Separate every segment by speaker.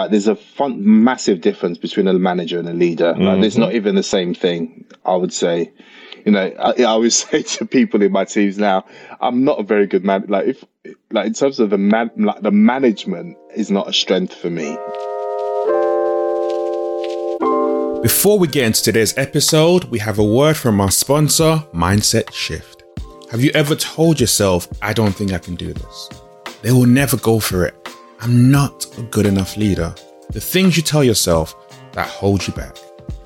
Speaker 1: like there's a fun, massive difference between a manager and a leader. Like mm-hmm. there's not even the same thing. I would say, you know, I, I always say to people in my teams now, I'm not a very good man. Like if, like in terms of the man, like the management is not a strength for me.
Speaker 2: Before we get into today's episode, we have a word from our sponsor, Mindset Shift. Have you ever told yourself, I don't think I can do this? They will never go for it. I'm not a good enough leader. The things you tell yourself that hold you back.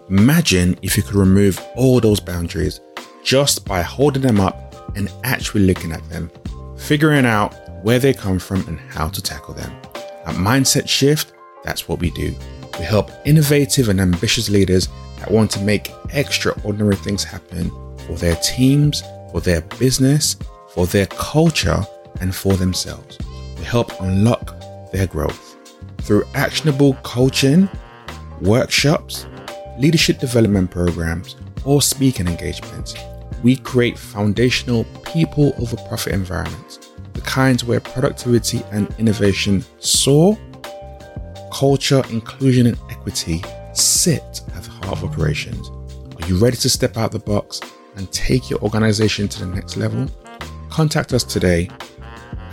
Speaker 2: Imagine if you could remove all those boundaries just by holding them up and actually looking at them, figuring out where they come from and how to tackle them. At Mindset Shift, that's what we do. We help innovative and ambitious leaders that want to make extraordinary things happen for their teams, for their business, for their culture, and for themselves. We help unlock their growth through actionable coaching, workshops, leadership development programs, or speaking engagements. We create foundational people over profit environments, the kinds where productivity and innovation soar culture, inclusion, and equity sit at the heart of operations. Are you ready to step out the box and take your organization to the next level? Contact us today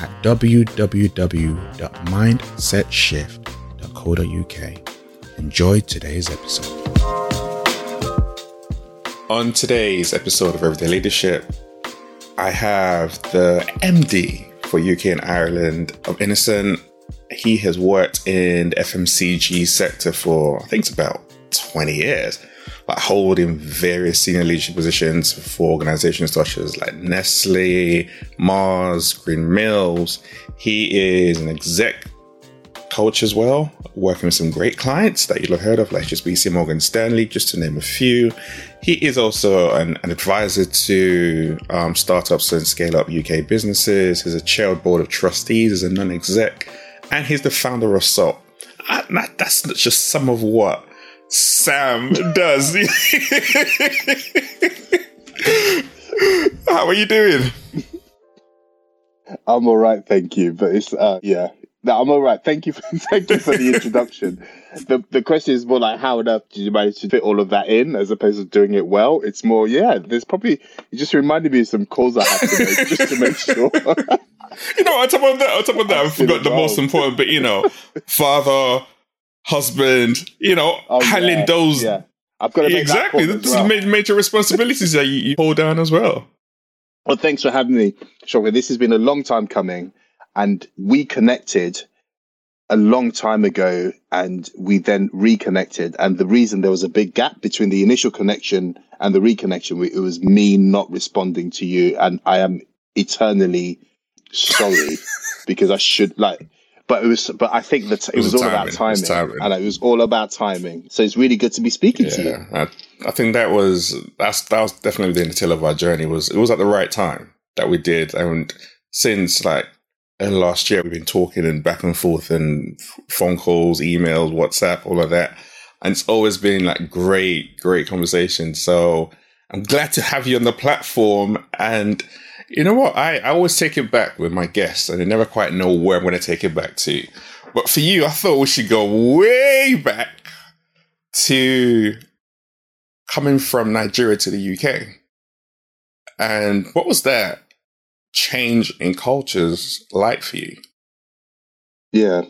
Speaker 2: at www.mindsetshift.co.uk. Enjoy today's episode. On today's episode of Everyday Leadership, I have the MD for UK and Ireland of Innocent he has worked in the FMCG sector for, I think it's about 20 years, holding various senior leadership positions for organizations such as like Nestle, Mars, General Mills. He is an exec coach as well, working with some great clients that you'll have heard of, like HSBC, Morgan Stanley, just to name a few. He is also an, an advisor to um, startups and scale up UK businesses. He's a chair of board of trustees he's a non exec and he's the founder of Psalt. I, that, that's just some of what Sam does. How are you doing?
Speaker 1: I'm all right, thank you. But it's uh, yeah, no, I'm all right. Thank you, for, thank you for the introduction. the The question is more like how on earth did you manage to fit all of that in, as opposed to doing it well? It's more, yeah. There's probably you just reminded me of some calls I have to make just to make sure.
Speaker 2: you know, on top of that, on top of that, I forgot the most important But You know, father, husband. You know, oh, handling yeah, those. Yeah. I've got to exactly. This well. major responsibilities that you, you hold down as well.
Speaker 1: Well, thanks for having me, Shogha. This has been a long time coming, and we connected a long time ago, and we then reconnected. And the reason there was a big gap between the initial connection and the reconnection, it was me not responding to you, and I am eternally sorry because I should like. But it was, but I think that it, it was, was all timing. about timing, it timing, and it was all about timing. So it's really good to be speaking yeah, to you.
Speaker 2: I, I think that was that's that was definitely the tail of our journey. Was it was at the right time that we did, and since like last year we've been talking and back and forth and phone calls, emails, WhatsApp, all of that, and it's always been like great, great conversation. So I'm glad to have you on the platform and you know what? I, I always take it back with my guests, and I never quite know where I'm going to take it back to. But for you, I thought we should go way back to coming from Nigeria to the UK. And what was that change in cultures like for you?
Speaker 1: Yeah,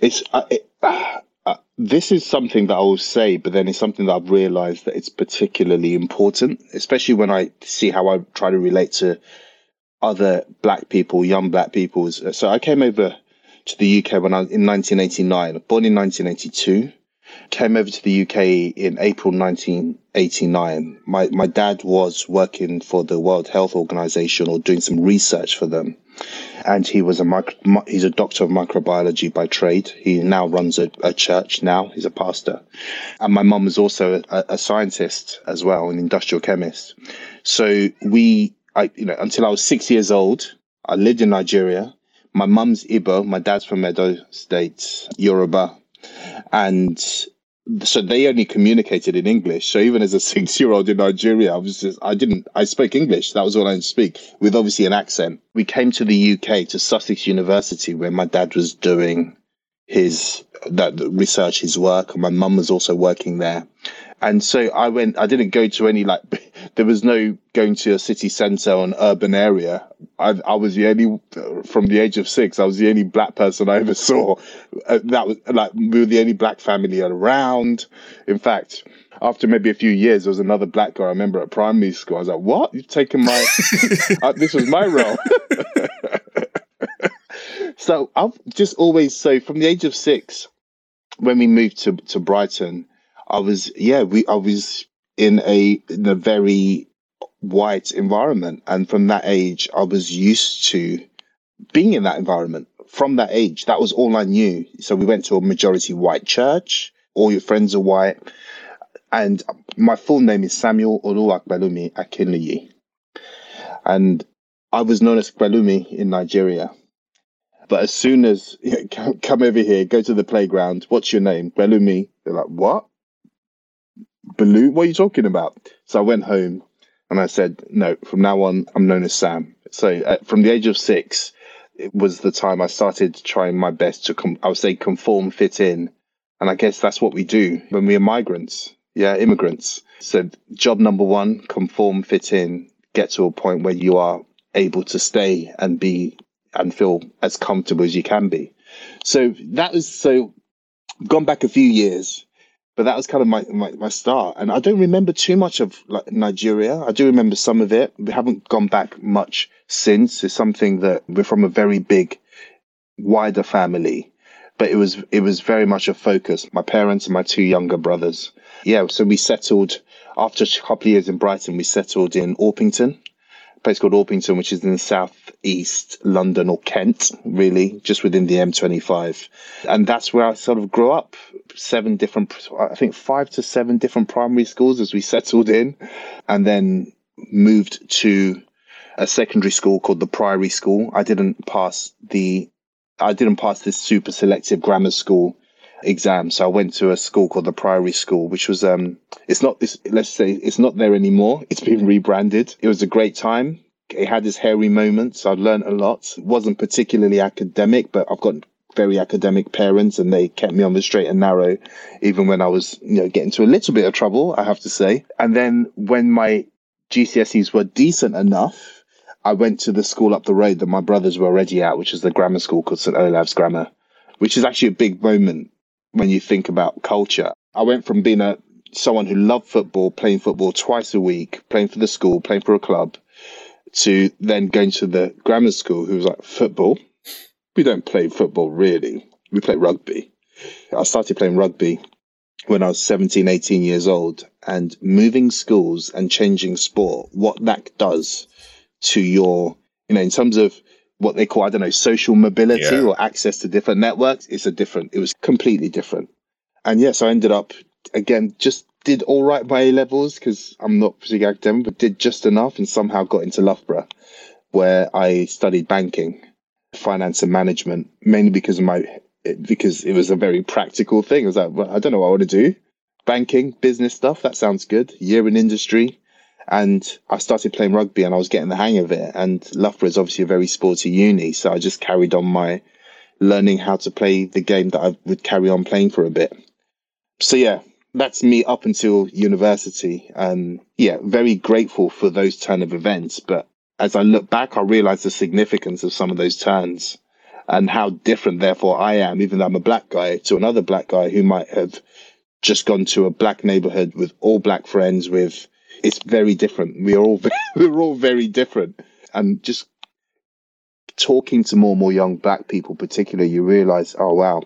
Speaker 1: it's uh, it, uh, uh, this is something that I will say, but then it's something that I've realized that it's particularly important, especially when I see how I try to relate to other black people, young black people. So I came over to the UK when I was in 1989, born in 1982. Came over to the UK in April 1989. My my dad was working for the World Health Organization or doing some research for them, and he was a micro, he's a doctor of microbiology by trade. He now runs a, a church. Now he's a pastor, and my mum was also a, a scientist as well, an industrial chemist. So we I, you know, until I was six years old, I lived in Nigeria. My mum's Igbo, my dad's from Edo State, Yoruba. And so they only communicated in English. So even as a six year old in Nigeria, I was just, I didn't, I spoke English. That was all I speak with obviously an accent. We came to the UK to Sussex University where my dad was doing his that research his work. And my mum was also working there. And so I went, I didn't go to any like, there was no going to a city centre or an urban area. I, I was the only, from the age of six, I was the only black person I ever saw. Uh, that was like, we were the only black family around. In fact, after maybe a few years, there was another black guy I remember at primary school. I was like, what? You've taken my, uh, this was my role. so I've just always, so from the age of six, when we moved to, to Brighton, I was yeah, we I was in a in a very white environment, and from that age, I was used to being in that environment. From that age, that was all I knew. So we went to a majority white church. All your friends are white, and my full name is Samuel Oluwakbalumi Akinluyi, and I was known as Balumi in Nigeria. But as soon as you come over here, go to the playground. What's your name? Balumi. They're like, what? Balloon. What are you talking about? So I went home and I said, no, from now on, I'm known as Sam. So uh, from the age of six, it was the time I started trying my best to, com- I would say, conform, fit in. And I guess that's what we do when we are migrants. Yeah, immigrants. So job number one, conform, fit in, get to a point where you are able to stay and be and feel as comfortable as you can be. So that was so gone back a few years but that was kind of my, my, my start. And I don't remember too much of like Nigeria. I do remember some of it. We haven't gone back much since. It's something that we're from a very big, wider family, but it was it was very much a focus. My parents and my two younger brothers. Yeah, so we settled after a couple of years in Brighton. We settled in Orpington, place called Orpington, which is in the southeast London or Kent, really, just within the M25. And that's where I sort of grew up. Seven different, I think five to seven different primary schools as we settled in, and then moved to a secondary school called the Priory School. I didn't pass the, I didn't pass this super selective grammar school exam. So I went to a school called the Priory School, which was um, it's not this. Let's say it's not there anymore. It's been rebranded. It was a great time. It had its hairy moments. I learned a lot. It wasn't particularly academic, but I've got very academic parents and they kept me on the straight and narrow, even when I was, you know, getting to a little bit of trouble, I have to say. And then when my GCSEs were decent enough, I went to the school up the road that my brothers were already at, which is the grammar school called St. Olave's Grammar, which is actually a big moment when you think about culture. I went from being a someone who loved football, playing football twice a week, playing for the school, playing for a club, to then going to the grammar school who was like, football? We don't play football really. We play rugby. I started playing rugby when I was 17, 18 years old and moving schools and changing sport, what that does to your, you know, in terms of what they call, I don't know, social mobility yeah. or access to different networks. It's a different, it was completely different. And yes, I ended up again, just did all right by A levels because I'm not particularly academic, but did just enough and somehow got into Loughborough where I studied banking, finance and management, mainly because of my, because it was a very practical thing. I was like, well, I don't know what I want to do. Banking, business stuff, that sounds good. Year in industry, and I started playing rugby and I was getting the hang of it. And Loughborough is obviously a very sporty uni. So I just carried on my learning how to play the game that I would carry on playing for a bit. So yeah, that's me up until university. And yeah, very grateful for those turn of events. But as I look back, I realize the significance of some of those turns and how different therefore I am, even though I'm a black guy, to another black guy who might have just gone to a black neighborhood with all black friends with it's very different. We are all we're all very different, and just talking to more and more young black people, particularly, you realize, oh wow,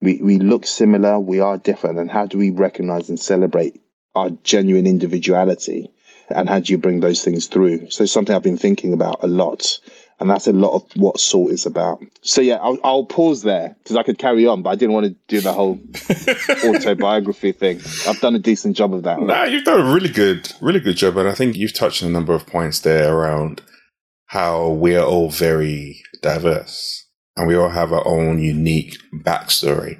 Speaker 1: we we look similar, we are different, and how do we recognize and celebrate our genuine individuality, and how do you bring those things through? So something I've been thinking about a lot and that's a lot of what Psalt is about. So yeah, I'll, I'll pause there because I could carry on, but I didn't want to do the whole autobiography thing. I've done a decent job of that.
Speaker 2: Nah, you've done a really good, really good job, and I think you've touched on a number of points there around how we're all very diverse and we all have our own unique backstory.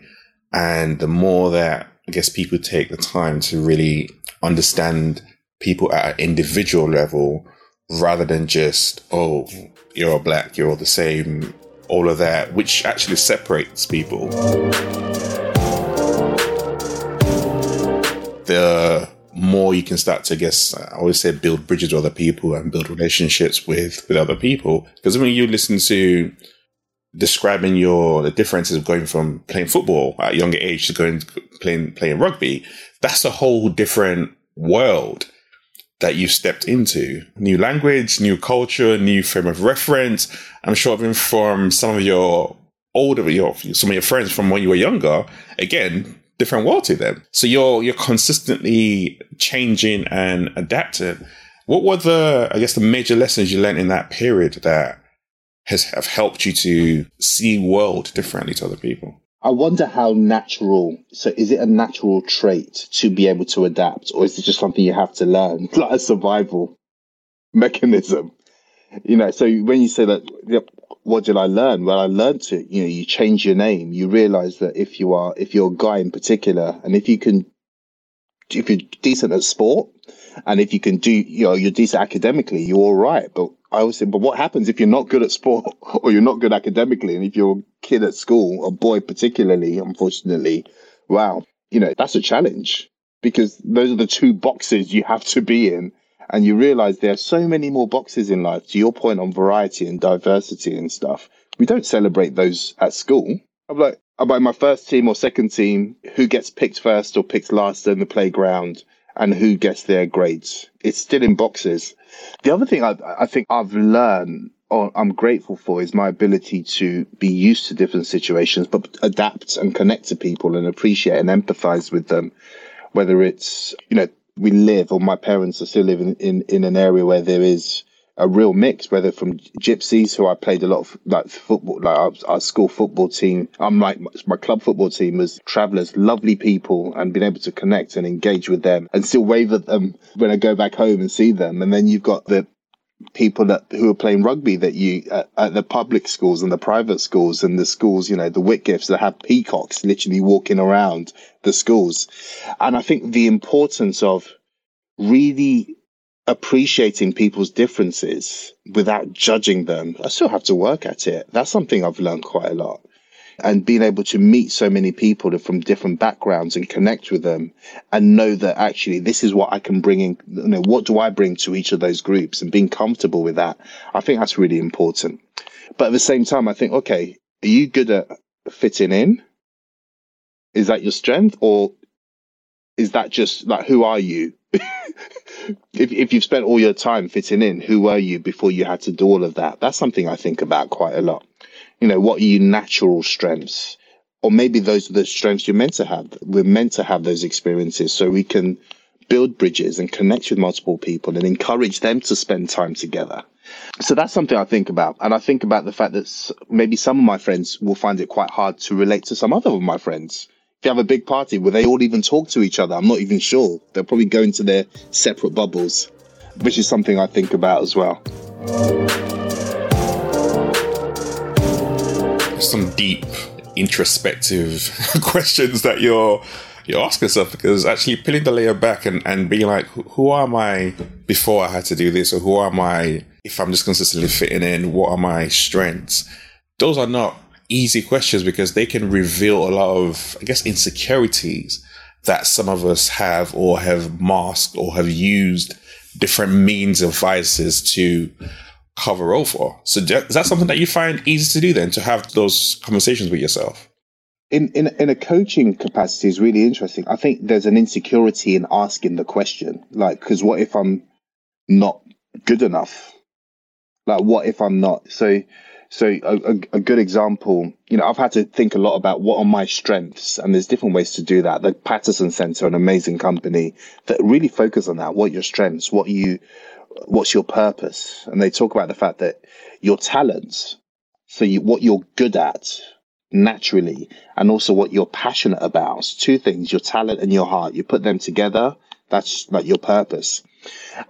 Speaker 2: And the more that I guess people take the time to really understand people at an individual level rather than just, oh, you're all black, you're all the same, all of that, which actually separates people. The more you can start to, I guess, I always say build bridges with other people and build relationships with, with other people. Because when you listen to describing your, the differences of going from playing football at a younger age to going playing, playing rugby, that's a whole different world that you stepped into. New language, new culture, new frame of reference. I'm sure even from some of your older, your, some of your friends from when you were younger, again, different world to them. So you're, you're consistently changing and adapting. What were the, I guess, the major lessons you learned in that period that has have helped you to see world differently to other people?
Speaker 1: I wonder how natural. So, is it a natural trait to be able to adapt, or is it just something you have to learn, like a survival mechanism? You know, so when you say that, what did I learn? Well, I learned to, you know, you change your name. You realize that if you are, if you're a guy in particular, and if you can, if you're decent at sport, and if you can do, you know, you're decent academically, you're all right. But I always say, but what happens if you're not good at sport or you're not good academically? And if you're a kid at school, a boy particularly, unfortunately, wow, you know, that's a challenge because those are the two boxes you have to be in. And you realize there are so many more boxes in life. To your point on variety and diversity and stuff, we don't celebrate those at school. I'm like, like my first team or second team, who gets picked first or picked last in the playground and who gets their grades. It's still in boxes. The other thing I, I think I've learned or I'm grateful for is my ability to be used to different situations, but adapt and connect to people and appreciate and empathize with them. Whether it's, you know, we live or my parents are still living in, in an area where there is a real mix, whether from gypsies who I played a lot of like football, like our, our school football team. I'm like my club football team was travelers, lovely people, and being able to connect and engage with them and still wave at them when I go back home and see them. And then you've got the people that who are playing rugby that you at the public schools and the private schools and the schools, you know, the Whitgifts that have peacocks literally walking around the schools. And I think the importance of really appreciating people's differences without judging them. I still have to work at it. That's something I've learned quite a lot. And being able to meet so many people from different backgrounds and connect with them and know that actually this is what I can bring in, you know, what do I bring to each of those groups and being comfortable with that. I think that's really important. But at the same time, I think, okay, are you good at fitting in? Is that your strength or is that just like, who are you? if if you've spent all your time fitting in, who were you before you had to do all of that? That's something I think about quite a lot. You know, what are your natural strengths? Or maybe those are the strengths you're meant to have. We're meant to have those experiences so we can build bridges and connect with multiple people and encourage them to spend time together. So that's something I think about. And I think about the fact that maybe some of my friends will find it quite hard to relate to some other of my friends if you have a big party, will they all even talk to each other? I'm not even sure. They'll probably go into their separate bubbles, which is something I think about as well.
Speaker 2: Some deep introspective questions that you're you ask yourself because actually peeling the layer back and, and being like, who am I before I had to do this? Or who am I if I'm just consistently fitting in? What are my strengths? Those are not easy questions because they can reveal a lot of, I guess, insecurities that some of us have or have masked or have used different means of vices to cover over. So is that something that you find easy to do then to have those conversations with yourself?
Speaker 1: In, in in a coaching capacity is really interesting. I think there's an insecurity in asking the question, like, because what if I'm not good enough? Like, what if I'm not? So so a, a, a, good example, you know, I've had to think a lot about what are my strengths, and there's different ways to do that. The Patterson Center, an amazing company that really focus on that. What your strengths? What you, what's your purpose? And they talk about the fact that your talents, so you, what you're good at naturally, and also what you're passionate about. two things: your talent and your heart. You put them together. That's like your purpose.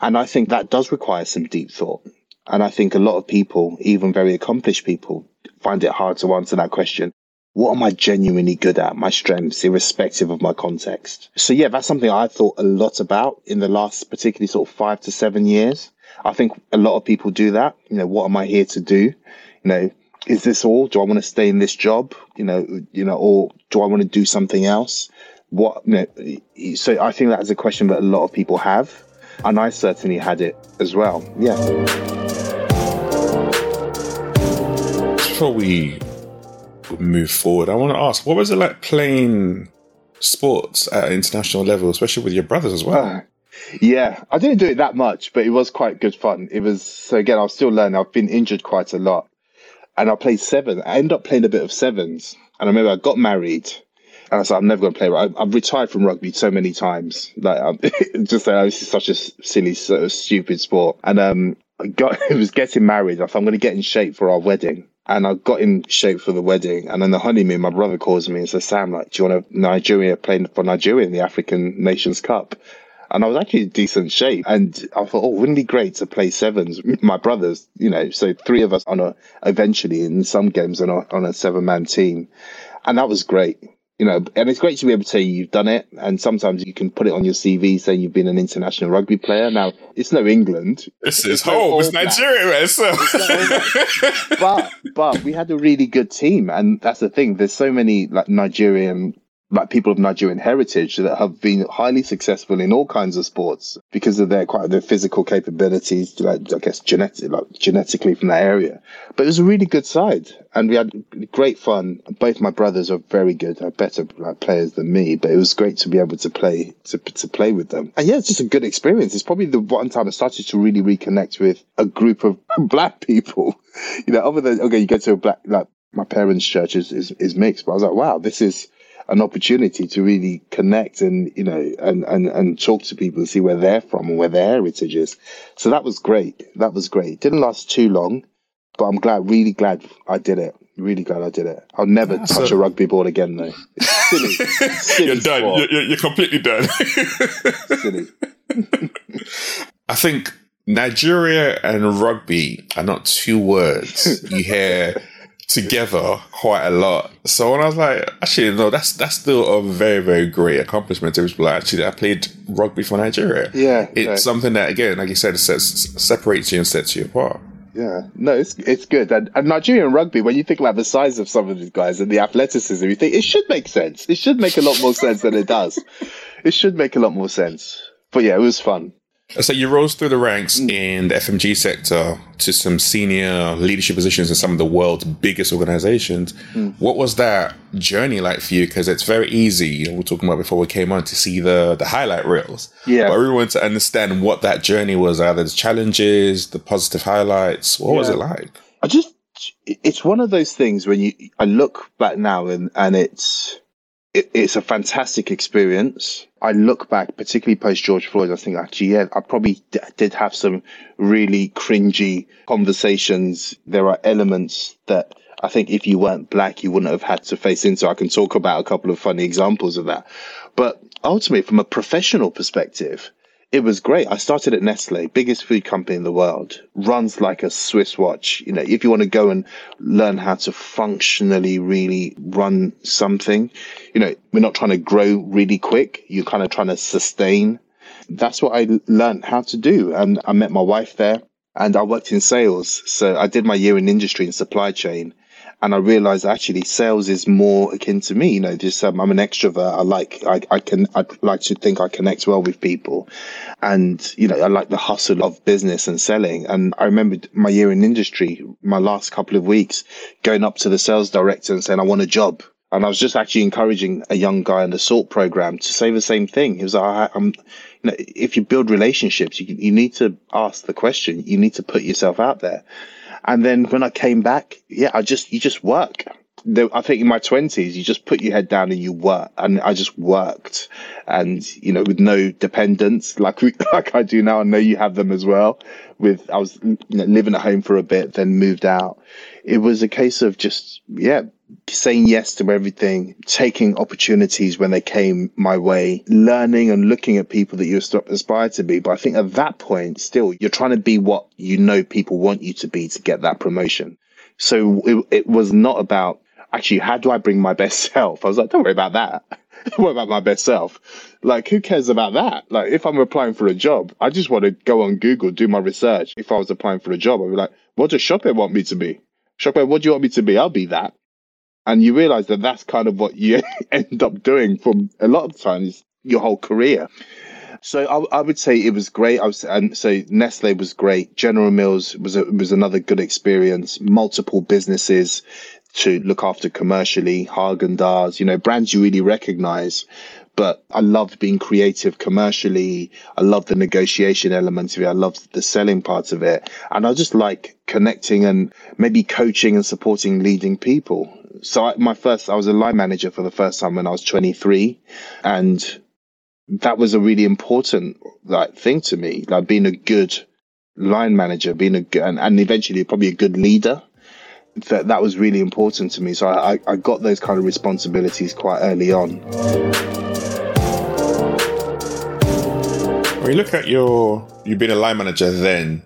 Speaker 1: And I think that does require some deep thought and I think a lot of people, even very accomplished people, find it hard to answer that question. What am I genuinely good at? My strengths, irrespective of my context. So yeah, that's something I thought a lot about in the last particularly sort of five to seven years. I think a lot of people do that. You know, what am I here to do? You know, is this all? Do I want to stay in this job? You know, you know, or do I want to do something else? What? You know, so I think that is a question that a lot of people have, and I certainly had it as well. Yeah.
Speaker 2: Before we move forward, I want to ask, what was it like playing sports at an international level, especially with your brothers as well?
Speaker 1: Uh, yeah, I didn't do it that much, but it was quite good fun. It was so again, I was still learning. I've been injured quite a lot, and I played seven. I ended up playing a bit of sevens, and I remember I got married, and I said, I'm never going to play. I, I've retired from rugby so many times. Like, I'm just oh, this is such a silly, sort of stupid sport. And um, I got it was getting married. I thought I'm going to get in shape for our wedding. And I got in shape for the wedding. And then the honeymoon, my brother calls me and says, Sam, like, do you want to Nigeria playing for Nigeria in the African Nations Cup? and I was actually in decent shape. And I thought, oh, wouldn't it be great to play sevens? My brothers, you know, so three of us on a eventually in some games on a on a seven man team, and that was great. You know, and it's great to be able to say you've done it. And sometimes you can put it on your CV saying you've been an international rugby player. Now, it's no England.
Speaker 2: This is home. It's Nigeria, man. So.
Speaker 1: but, but we had a really good team. And that's the thing. There's so many like Nigerian like people of Nigerian heritage that have been highly successful in all kinds of sports because of their quite their physical capabilities, like, I guess genetic, like genetically from that area. But it was a really good side, and we had great fun. Both my brothers are very good, are better like, players than me, but it was great to be able to play to to play with them. And yeah, it's just a good experience. It's probably the one time I started to really reconnect with a group of black people. You know, other than okay, you go to a black like my parents' church is, is, is mixed, but I was like, wow, this is an opportunity to really connect and you know and, and and talk to people and see where they're from and where their heritage is. So that was great. That was great. Didn't last too long, but I'm glad, really glad I did it. Really glad I did it. I'll never yeah, touch so... a rugby ball again though. It's silly. silly
Speaker 2: you're done. You're, you're, completely done. silly. I think Nigeria and rugby are not two words you hear together quite a lot. So when I was like, actually, no, that's that's still a very very great accomplishment. It was like, actually, I played rugby for Nigeria.
Speaker 1: Yeah,
Speaker 2: it's yeah. something that again, like you said, it sets, separates you and sets you apart.
Speaker 1: Yeah, no, it's it's good. And, and Nigerian rugby, when you think about the size of some of these guys and the athleticism, you think it should make sense. It should make a lot more sense than it does. It should make a lot more sense. But yeah, it was fun.
Speaker 2: So you rose through the ranks mm. in the FMCG sector to some senior leadership positions in some of the world's biggest organizations. Mm. What was that journey like for you? Because it's very easy, you know, we are talking about before we came on, to see the the highlight reels.
Speaker 1: Yeah.
Speaker 2: But we want to understand what that journey was, either the challenges, the positive highlights. What yeah. was it like?
Speaker 1: I just, it's one of those things when you, I look back now and, and it's, it, it's a fantastic experience. I look back, particularly post George Floyd, I think actually, yeah, I probably d- did have some really cringy conversations. There are elements that I think if you weren't black, you wouldn't have had to face into. I can talk about a couple of funny examples of that. But ultimately, from a professional perspective, it was great. I started at Nestle, biggest food company in the world, runs like a Swiss watch. You know, if you want to go and learn how to functionally really run something, you know, we're not trying to grow really quick. You're kind of trying to sustain. That's what I learned how to do. And I met my wife there and I worked in sales. So I did my year in industry and supply chain and I realized actually sales is more akin to me. You know, just um, I'm an extrovert. I like I, I can I like to think I connect well with people, and you know I like the hustle of business and selling. And I remember my year in industry, my last couple of weeks, going up to the sales director and saying I want a job. And I was just actually encouraging a young guy in the PSALT program to say the same thing. He was like, I'm, you know, if you build relationships, you, you need to ask the question. You need to put yourself out there. And then when I came back, yeah, I just, you just work. I think in my twenties, you just put your head down and you work. And I just worked and, you know, with no dependents like, like I do now. I know you have them as well with, I was you know, living at home for a bit, then moved out. It was a case of just, yeah, saying yes to everything, taking opportunities when they came my way, learning and looking at people that you aspire to be. But I think at that point, still, you're trying to be what you know people want you to be to get that promotion. So it, it was not about actually, how do I bring my best self? I was like, don't worry about that. what about my best self? Like, who cares about that? Like, if I'm applying for a job, I just want to go on Google, do my research. If I was applying for a job, I'd be like, what does Shopee want me to be? Shockwave, what do you want me to be? I'll be that. And you realize that that's kind of what you end up doing from a lot of times your whole career. So I, I, would say it was great. I was, and so Nestle was great. General Mills was a, was another good experience. Multiple businesses to look after commercially. Haagen Dazs, you know, brands you really recognize. But I loved being creative commercially. I loved the negotiation element of it. I loved the selling parts of it, and I just like connecting and maybe coaching and supporting leading people. So I, my first, I was a line manager for the first time when I was 23, and that was a really important like thing to me, like being a good line manager, being a good, and, and eventually probably a good leader. That that was really important to me. So I, I got those kind of responsibilities quite early on.
Speaker 2: When you look at your you've been a line manager then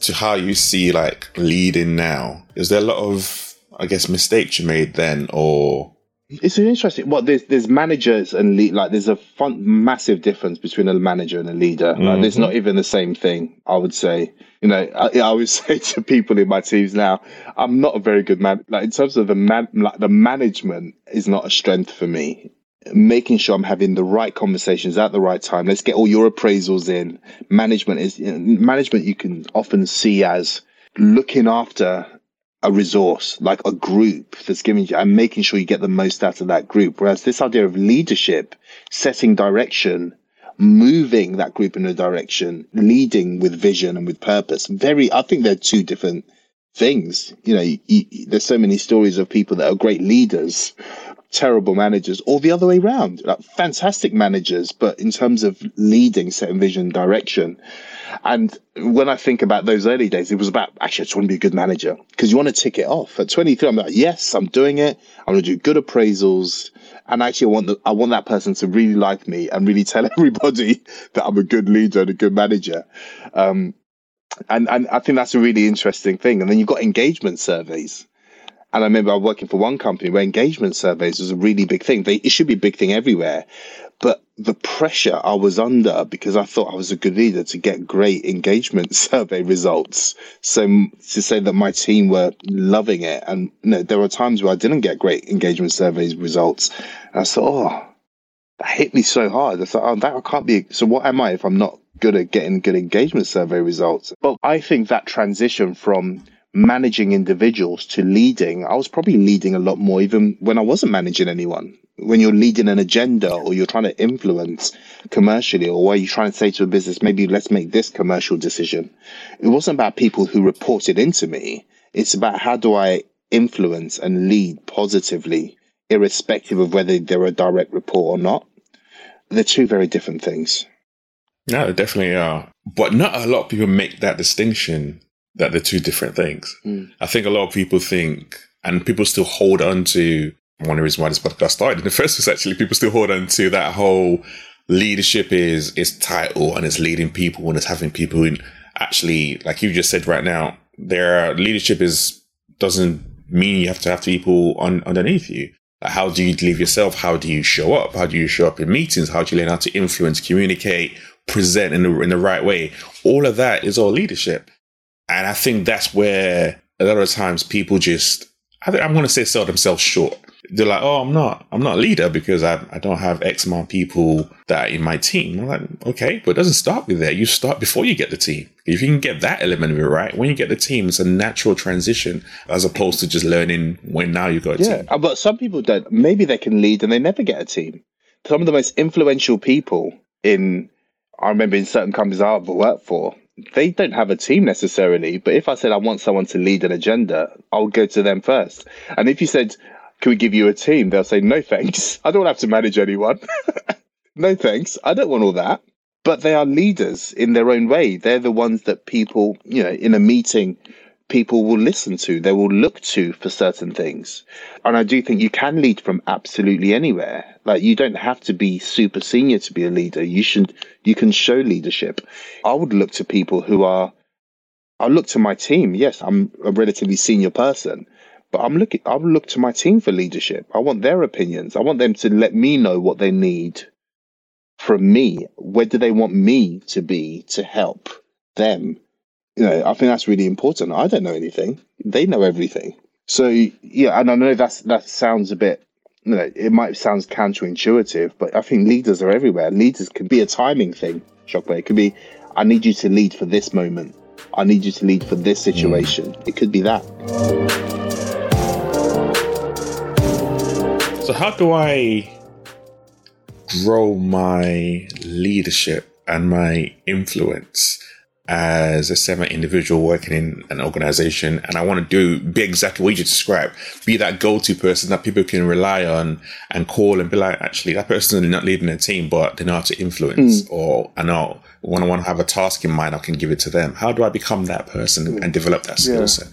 Speaker 2: to how you see like leading now, is there a lot of I guess mistakes you made then or
Speaker 1: it's interesting. Well, there's there's managers and lead. Like there's a fun, massive difference between a manager and a leader. Like mm-hmm. there's not even the same thing. I would say. You know, I, I always say to people in my teams now, I'm not a very good man. Like in terms of the man, like the management is not a strength for me. Making sure I'm having the right conversations at the right time. Let's get all your appraisals in. Management is management. You can often see as looking after a resource, like a group that's giving you and making sure you get the most out of that group. Whereas this idea of leadership, setting direction, moving that group in a direction, leading with vision and with purpose, very, I think they're two different things. You know, you, you, there's so many stories of people that are great leaders, terrible managers, or the other way around, like fantastic managers, but in terms of leading, setting vision, direction, and when I think about those early days, it was about actually I just want to be a good manager because you want to tick it off. At 23, I'm like, yes, I'm doing it. I'm going to do good appraisals, and actually, I want the, I want that person to really like me and really tell everybody that I'm a good leader and a good manager. Um, and and I think that's a really interesting thing. And then you've got engagement surveys. And I remember I was working for one company where engagement surveys was a really big thing. They, it should be a big thing everywhere. But the pressure I was under because I thought I was a good leader to get great engagement survey results. So to say that my team were loving it, and you know, there were times where I didn't get great engagement surveys results. And I thought, oh, that hit me so hard. I thought, oh, that can't be. So what am I if I'm not good at getting good engagement survey results? Well, I think that transition from managing individuals to leading, I was probably leading a lot more even when I wasn't managing anyone. When you're leading an agenda or you're trying to influence commercially, or where you're trying to say to a business, maybe let's make this commercial decision. It wasn't about people who reported into me. It's about how do I influence and lead positively, irrespective of whether they're a direct report or not. They're two very different things.
Speaker 2: No, they definitely are. But not a lot of people make that distinction that they're two different things. Mm. I think a lot of people think, and people still hold on to one of the reasons why this podcast started in the first place, actually, people still hold on to that whole leadership is, is title and it's leading people and it's having people in actually, like you just said right now, their leadership is, doesn't mean you have to have people on underneath you. Like how do you leave yourself? How do you show up? How do you show up in meetings? How do you learn how to influence, communicate, present in the, in the right way? All of that is all leadership. And I think that's where a lot of times people just, I think I'm going to say sell themselves short. They're like, oh, I'm not, I'm not a leader because I, I don't have X amount of people that are in my team. I'm like, okay, but it doesn't start with that. You start before you get the team. If you can get that element of it right, when you get the team, it's a natural transition as opposed to just learning when now you've got a yeah,
Speaker 1: team. Uh, but some people don't. Maybe they can lead and they never get a team. Some of the most influential people in, I remember in certain companies I've worked for, they don't have a team necessarily, but if I said I want someone to lead an agenda, I'll go to them first. And if you said, Can we give you a team? They'll say, No thanks. I don't have to manage anyone. no thanks. I don't want all that. But they are leaders in their own way. They're the ones that people, you know, in a meeting people will listen to, they will look to for certain things. And I do think you can lead from absolutely anywhere. Like you don't have to be super senior to be a leader. You should you can show leadership. I would look to people who are I look to my team. Yes, I'm a relatively senior person, but I'm looking I'll look to my team for leadership. I want their opinions. I want them to let me know what they need from me. Where do they want me to be to help them? You know, I think that's really important. I don't know anything. They know everything. So yeah, and I know that's that sounds a bit you know, it might sound counterintuitive, but I think leaders are everywhere. Leaders can be a timing thing, Shockwave. It could be, I need you to lead for this moment. I need you to lead for this situation. Mm. It could be that.
Speaker 2: So, how do I grow my leadership and my influence as a seven individual working in an organization and I want to do be exactly what you just described, be that go-to person that people can rely on and call and be like, actually, that person is not leading a team, but they know how to influence mm. or I know when I want to have a task in mind, I can give it to them. How do I become that person and develop that skill yeah. set?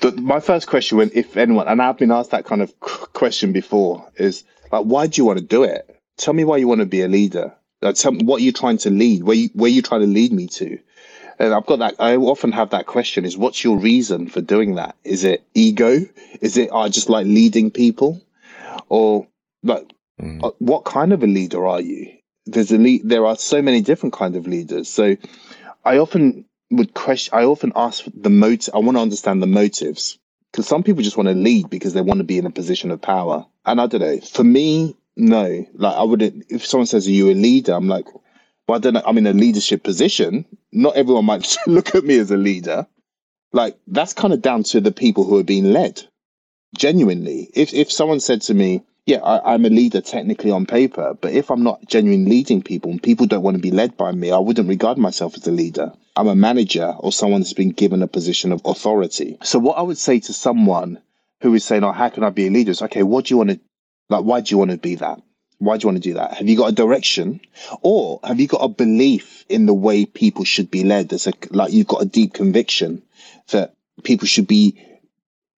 Speaker 1: But my first question, when if anyone, and I've been asked that kind of question before, is like, why do you want to do it? Tell me why you want to be a leader. Like, tell me what you're trying to lead, where you, where you trying to lead me to and I've got that. I often have that question: Is what's your reason for doing that? Is it ego? Is it I just like leading people, or like mm. what kind of a leader are you? There's a lead. There are so many different kind of leaders. So I often would question. I often ask the motive. I want to understand the motives because some people just want to lead because they want to be in a position of power. And I don't know. For me, no. Like I wouldn't. If someone says, "Are you a leader?" I'm like, don't know. I'm in a leadership position. Not everyone might look at me as a leader. Like that's kind of down to the people who are being led. Genuinely, if if someone said to me, "Yeah, I, I'm a leader technically on paper, but if I'm not genuinely leading people and people don't want to be led by me, I wouldn't regard myself as a leader. I'm a manager or someone that's been given a position of authority. So what I would say to someone who is saying, "Oh, how can I be a leader?" is okay. What do you want to like? Why do you want to be that? Why do you want to do that? Have you got a direction, or have you got a belief in the way people should be led? There's a like you've got a deep conviction that people should be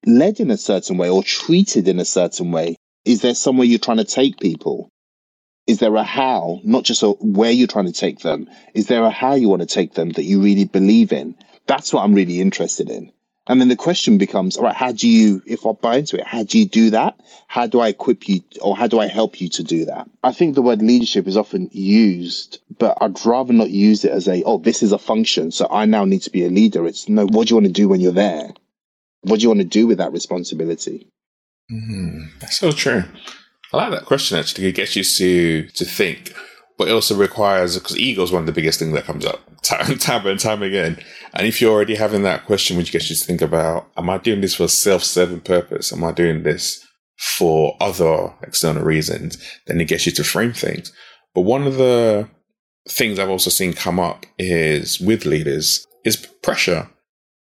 Speaker 1: led in a certain way or treated in a certain way. Is there somewhere you're trying to take people? Is there a how, not just a where you're trying to take them? Is there a how you want to take them that you really believe in? That's what I'm really interested in. And then the question becomes, all right, how do you, if I buy into it, how do you do that? How do I equip you or how do I help you to do that? I think the word leadership is often used, but I'd rather not use it as a, oh, this is a function. So I now need to be a leader. It's no, what do you want to do when you're there? What do you want to do with that responsibility?
Speaker 2: Mm, that's so true. I like that question actually. It gets you to, to think but it also requires because ego is one of the biggest things that comes up time, time and time again. And if you're already having that question, which gets you to think about, am I doing this for self-serving purpose? Am I doing this for other external reasons? Then it gets you to frame things. But one of the things I've also seen come up is with leaders is pressure.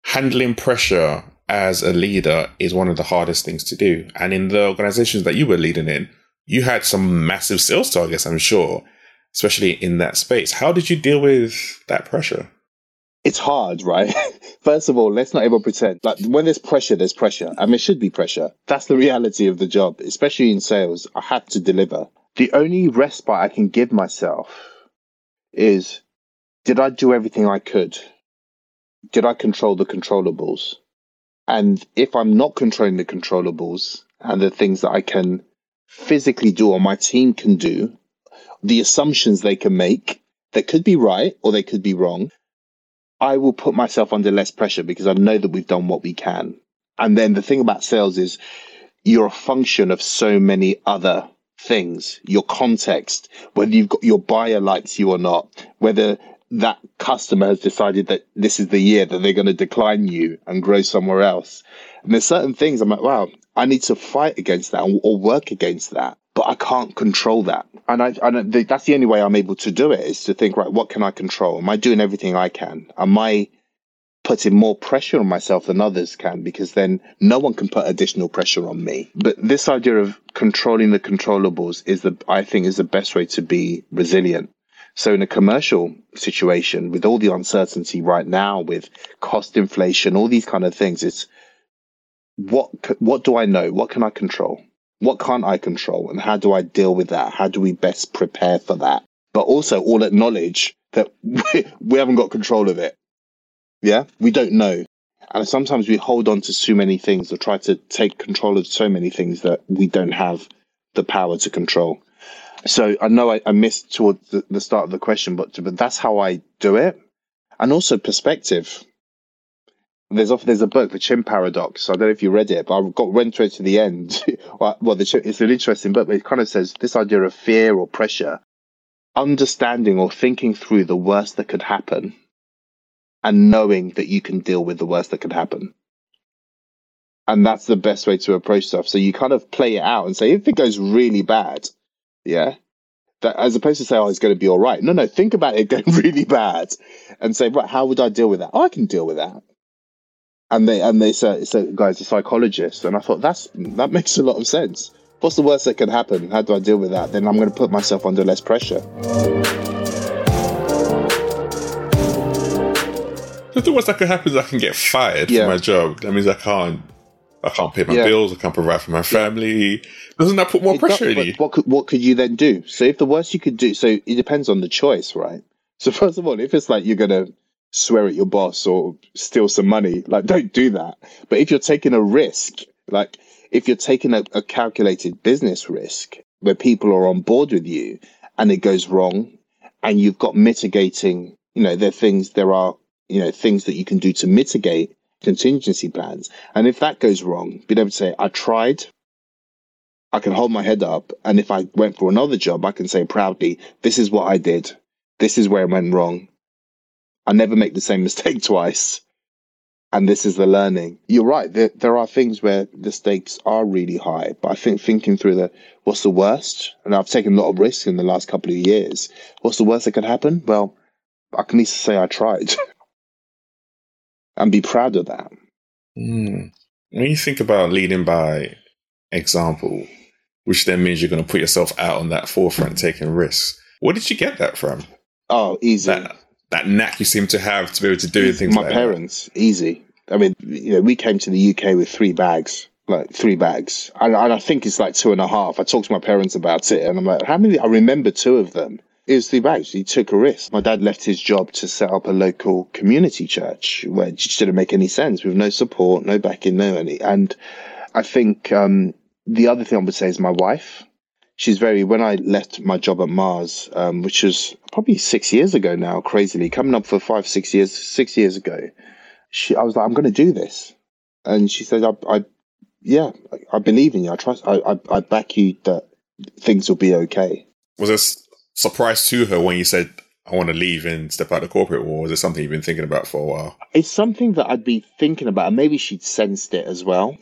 Speaker 2: Handling pressure as a leader is one of the hardest things to do. And in the organizations that you were leading in, you had some massive sales targets, I'm sure especially in that space. How did you deal with that pressure?
Speaker 1: It's hard, right? First of all, let's not ever pretend like when there's pressure, there's pressure. and there should be pressure. That's the reality of the job, especially in sales. I have to deliver. The only respite I can give myself is did I do everything I could? Did I control the controllables? And if I'm not controlling the controllables and the things that I can physically do or my team can do, the assumptions they can make that could be right or they could be wrong, I will put myself under less pressure because I know that we've done what we can. And then the thing about sales is you're a function of so many other things, your context, whether you've got your buyer likes you or not, whether that customer has decided that this is the year that they're going to decline you and grow somewhere else. And there's certain things I'm like, wow, I need to fight against that or work against that but I can't control that. And I, I that's the only way I'm able to do it is to think, right, what can I control? Am I doing everything I can? Am I putting more pressure on myself than others can? Because then no one can put additional pressure on me. But this idea of controlling the controllables is the, I think is the best way to be resilient. So in a commercial situation with all the uncertainty right now with cost inflation, all these kind of things, it's what, what do I know? What can I control? What can't I control and how do I deal with that? How do we best prepare for that? But also all acknowledge that we, we haven't got control of it. Yeah, we don't know. And sometimes we hold on to so many things or try to take control of so many things that we don't have the power to control. So I know I, I missed towards the, the start of the question, but but that's how I do it. And also perspective. There's off, there's a book, The Chimp Paradox. I don't know if you read it, but I got went through to the end. well, the, it's an interesting book, but it kind of says this idea of fear or pressure, understanding or thinking through the worst that could happen, and knowing that you can deal with the worst that could happen. And that's the best way to approach stuff. So you kind of play it out and say, if it goes really bad, yeah, that as opposed to say, oh, it's going to be all right. No, no, think about it going really bad and say, right, how would I deal with that? Oh, I can deal with that and they and they said, said guy's a psychologist, and I thought that's that makes a lot of sense. What's the worst that can happen? How do I deal with that? Then I'm going to put myself under less pressure.
Speaker 2: The worst that could happen is I can get fired yeah. from my job. That means I can't I can't pay my yeah. bills. I can't provide for my family. Doesn't that put more it pressure on you?
Speaker 1: What could, what could you then do? So if the worst you could do, so it depends on the choice, right? So first of all, if it's like you're gonna swear at your boss or steal some money. Like, don't do that. But if you're taking a risk, like if you're taking a, a calculated business risk where people are on board with you and it goes wrong and you've got mitigating, you know, there are things, there are, you know, things that you can do to mitigate contingency plans. And if that goes wrong, being able to say, I tried, I can hold my head up. And if I went for another job, I can say proudly, this is what I did. This is where it went wrong. I never make the same mistake twice. And this is the learning. You're right. There, there are things where the stakes are really high, but I think thinking through the what's the worst, and I've taken a lot of risks in the last couple of years. What's the worst that could happen? Well, I can at least say I tried and be proud of that.
Speaker 2: Mm. When you think about leading by example, which then means you're going to put yourself out on that forefront, taking risks. Where did you get that from?
Speaker 1: Oh, easy.
Speaker 2: That, that knack you seem to have to be able to do things.
Speaker 1: My like parents, that. easy. I mean, you know, we came to the UK with three bags, like three bags, and, and I think it's like two and a half. I talked to my parents about it, and I'm like, how many? I remember two of them. It was three bags. He took a risk. My dad left his job to set up a local community church where it just didn't make any sense with no support, no backing, no any. And I think um, the other thing I would say is my wife she's very when i left my job at mars um, which was probably six years ago now crazily coming up for five six years six years ago she i was like i'm going to do this and she said i, I yeah I, I, believe in you i trust I, I, I back you that things will be okay
Speaker 2: was this surprise to her when you said I want to leave and step out of corporate, or is it something you've been thinking about for a while?
Speaker 1: It's something that I'd be thinking about, and maybe she'd sensed it as well.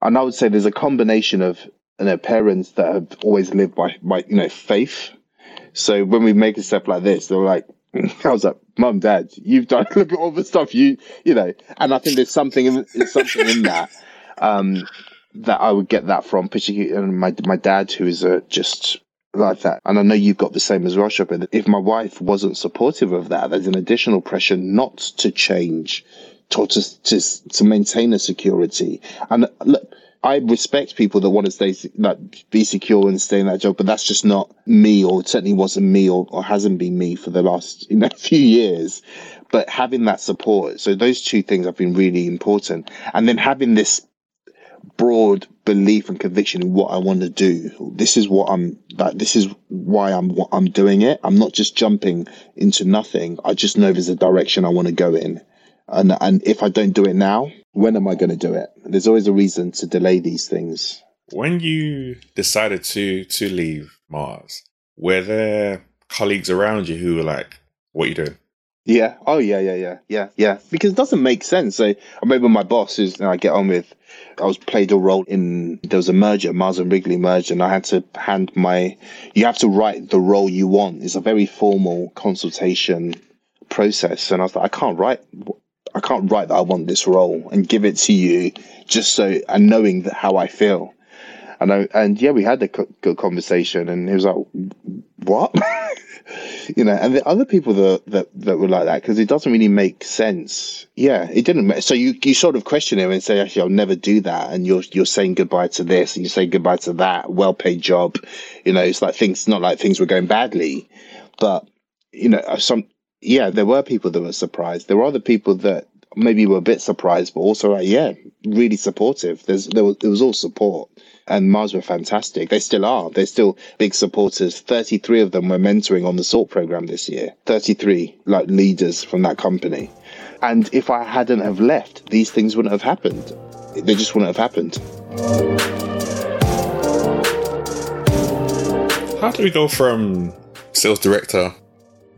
Speaker 1: And I would say there's a combination of and their parents that have always lived by, by you know, faith. So when we make a step like this, they're like, I was like, Mum, Dad, you've done look at all the stuff you you know, and I think there's something in there's something in that um, that I would get that from, particularly my my dad who is just like that, and I know you've got the same as Russia. But if my wife wasn't supportive of that, there's an additional pressure not to change, to to to, to maintain a security. And look, I respect people that want to stay like be secure and stay in that job, but that's just not me, or certainly wasn't me, or, or hasn't been me for the last you know few years. But having that support, so those two things have been really important, and then having this broad belief and conviction in what I want to do. This is what I'm like. This is why I'm I'm doing it. I'm not just jumping into nothing. I just know there's a direction I want to go in, and and if I don't do it now, when am I going to do it? There's always a reason to delay these things.
Speaker 2: When you decided to to leave Mars, were there colleagues around you who were like, "What are you doing?"
Speaker 1: Yeah. Oh, yeah, yeah, yeah, yeah, yeah. Because it doesn't make sense. So I remember my boss, who's I get on with, I was played a role in there was a merger, Mars and Wrigley merged, and I had to hand my. You have to write the role you want. It's a very formal consultation process, and I was like, I can't write I can't write that I want this role and give it to you just so and knowing that how I feel. And I, and yeah, we had a good conversation, and he was like, "What?" you know, and the other people that that, that were like that because it doesn't really make sense. Yeah, it didn't. Make, So you you sort of question him and say, "Actually, I'll never do that," and you're you're saying goodbye to this and you're saying goodbye to that well paid job. You know, it's like things not like things were going badly, but you know, some yeah, there were people that were surprised. There were other people that maybe were a bit surprised, but also like, yeah, really supportive. There's there was, there was all support, and Mars were fantastic. They still are. They're still big supporters. Thirty three of them were mentoring on the PSALT program this year. Thirty three like leaders from that company. And if I hadn't have left, these things wouldn't have happened. They just wouldn't have happened.
Speaker 2: How do we go from sales director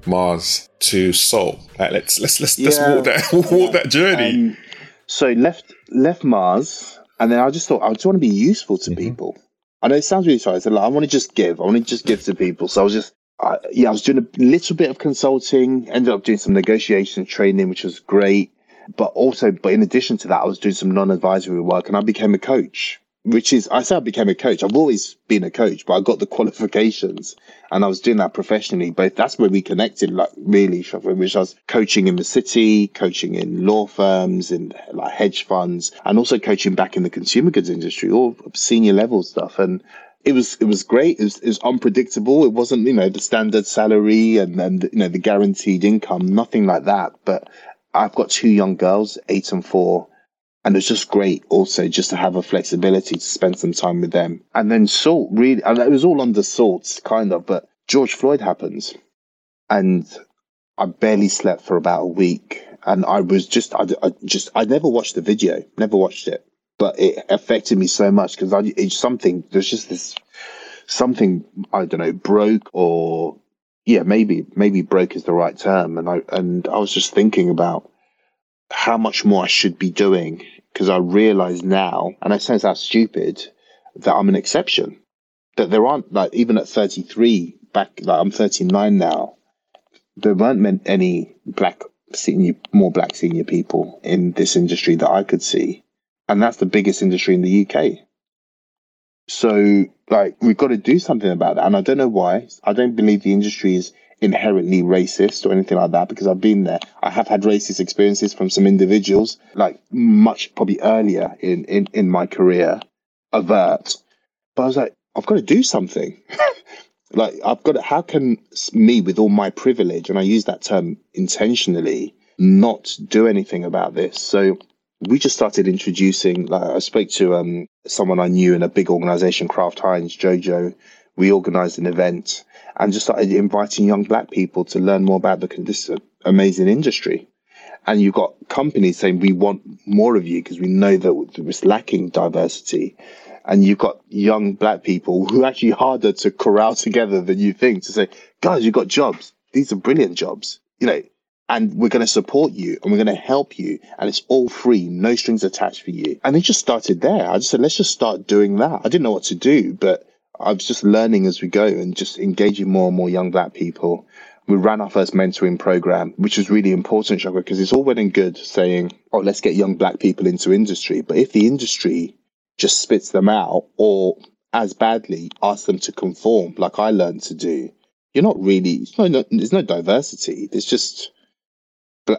Speaker 2: Mars to Psalt? Like, let's let's let's, let's walk that walk that journey.
Speaker 1: Um, so left left Mars, and then I just thought I just want to be useful to
Speaker 2: Mhm.
Speaker 1: people. I know it sounds really said like, I want to just give. I want to just give to people. So I was just I yeah, I was doing a little bit of consulting. Ended up doing some negotiation training, which was great. But also, but in addition to that, I was doing some non-advisory work, and I became a coach. Which is, I say I became a coach. I've always been a coach, but I got the qualifications, and I was doing that professionally. But that's where we connected, like really, which I was coaching in the city, coaching in law firms, in like hedge funds, and also coaching back in the consumer goods industry, all senior level stuff. And it was it was great. It was, it was unpredictable. It wasn't you know the standard salary and and you know the guaranteed income, nothing like that. But I've got two young girls, eight and four, and it's just great also just to have a flexibility to spend some time with them. And then Psalt really, and it was all under Psalt, kind of, but George Floyd happens, and I barely slept for about a week, and I was just I, I just I never watched the video, never watched it, but it affected me so much because I it's something there's just this something I don't know broke or yeah maybe maybe broke is the right term. And I and I was just thinking about how much more I should be doing because I realize now and it sounds that stupid that I'm an exception that there aren't like even at 33 back like I'm 39 now there weren't any black senior more black senior people in this industry that I could see and that's the biggest industry in the UK so, like, we've got to do something about that. And I don't know why. I don't believe the industry is inherently racist or anything like that because I've been there. I have had racist experiences from some individuals, like much probably earlier in, in, in my career, avert. But I was like, I've got to do something. like, I've got to, how can me, with all my privilege, and I use that term intentionally, not do anything about this? So, we just started introducing like I spoke to um someone I knew in a big organization, Kraft Heinz, Jojo. We organized an event and just started inviting young black people to learn more about the this amazing industry. And you've got companies saying we want more of you because we know that it's lacking diversity. And you've got young black people who are actually harder to corral together than you think to say, guys, you've got jobs. These are brilliant jobs. You know, and we're going to support you and we're going to help you and it's all free no strings attached for you and it just started there i just said let's just start doing that i didn't know what to do but i was just learning as we go and just engaging more and more young black people. We ran our first mentoring program which was really important Shaka, because it's all well and good saying oh let's get young black people into industry. But if the industry just spits them out or as badly asks them to conform like i learned to do you're not really it's no, no there's no diversity. There's just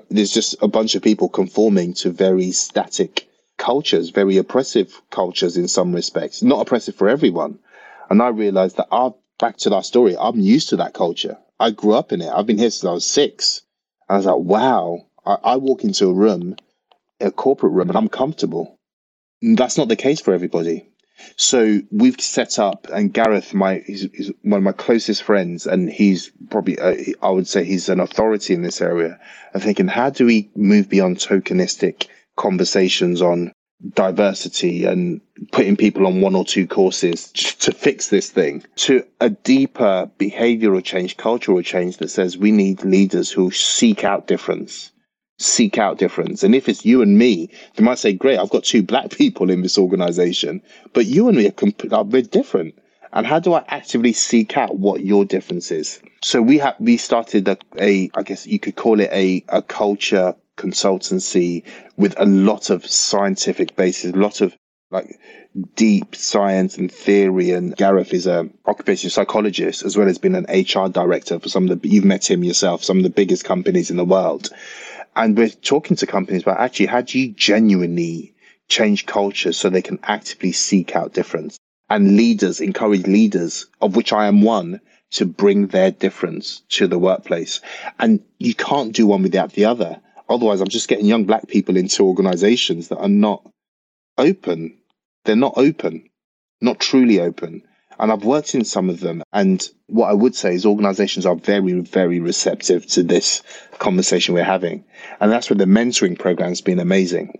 Speaker 1: there's just a bunch of people conforming to very static cultures, very oppressive cultures in some respects, not oppressive for everyone. And I realized that our back to that story, I'm used to that culture. I grew up in it. I've been here since I was six. And I was like, wow, I, I walk into a room, a corporate room, and I'm comfortable. And that's not the case for everybody. So we've set up, and Gareth, my he's, he's one of my closest friends, and he's probably uh, I would say he's an authority in this area. I'm thinking, how do we move beyond tokenistic conversations on diversity and putting people on one or two courses to fix this thing to a deeper behavioral change, cultural change that says we need leaders who seek out difference seek out difference. And if it's you and me, they might say, great, I've got two black people in this organization, but you and me are, comp- are different. And how do I actively seek out what your difference is? So we have, we started a, a, I guess you could call it a, a culture consultancy with a lot of scientific basis, a lot of like deep science and theory. And Gareth is a occupational psychologist as well as being an HR director for some of the, you've met him yourself, some of the biggest companies in the world. And we're talking to companies about actually how do you genuinely change culture so they can actively seek out difference? And leaders encourage leaders of which i am one to bring their difference to the workplace. And you can't do one without the other otherwise i'm just getting young black people into organizations that are not open they're not open not truly open And I've worked in some of them. And what I would say is organizations are very, very receptive to this conversation we're having. And that's where the mentoring program's been amazing.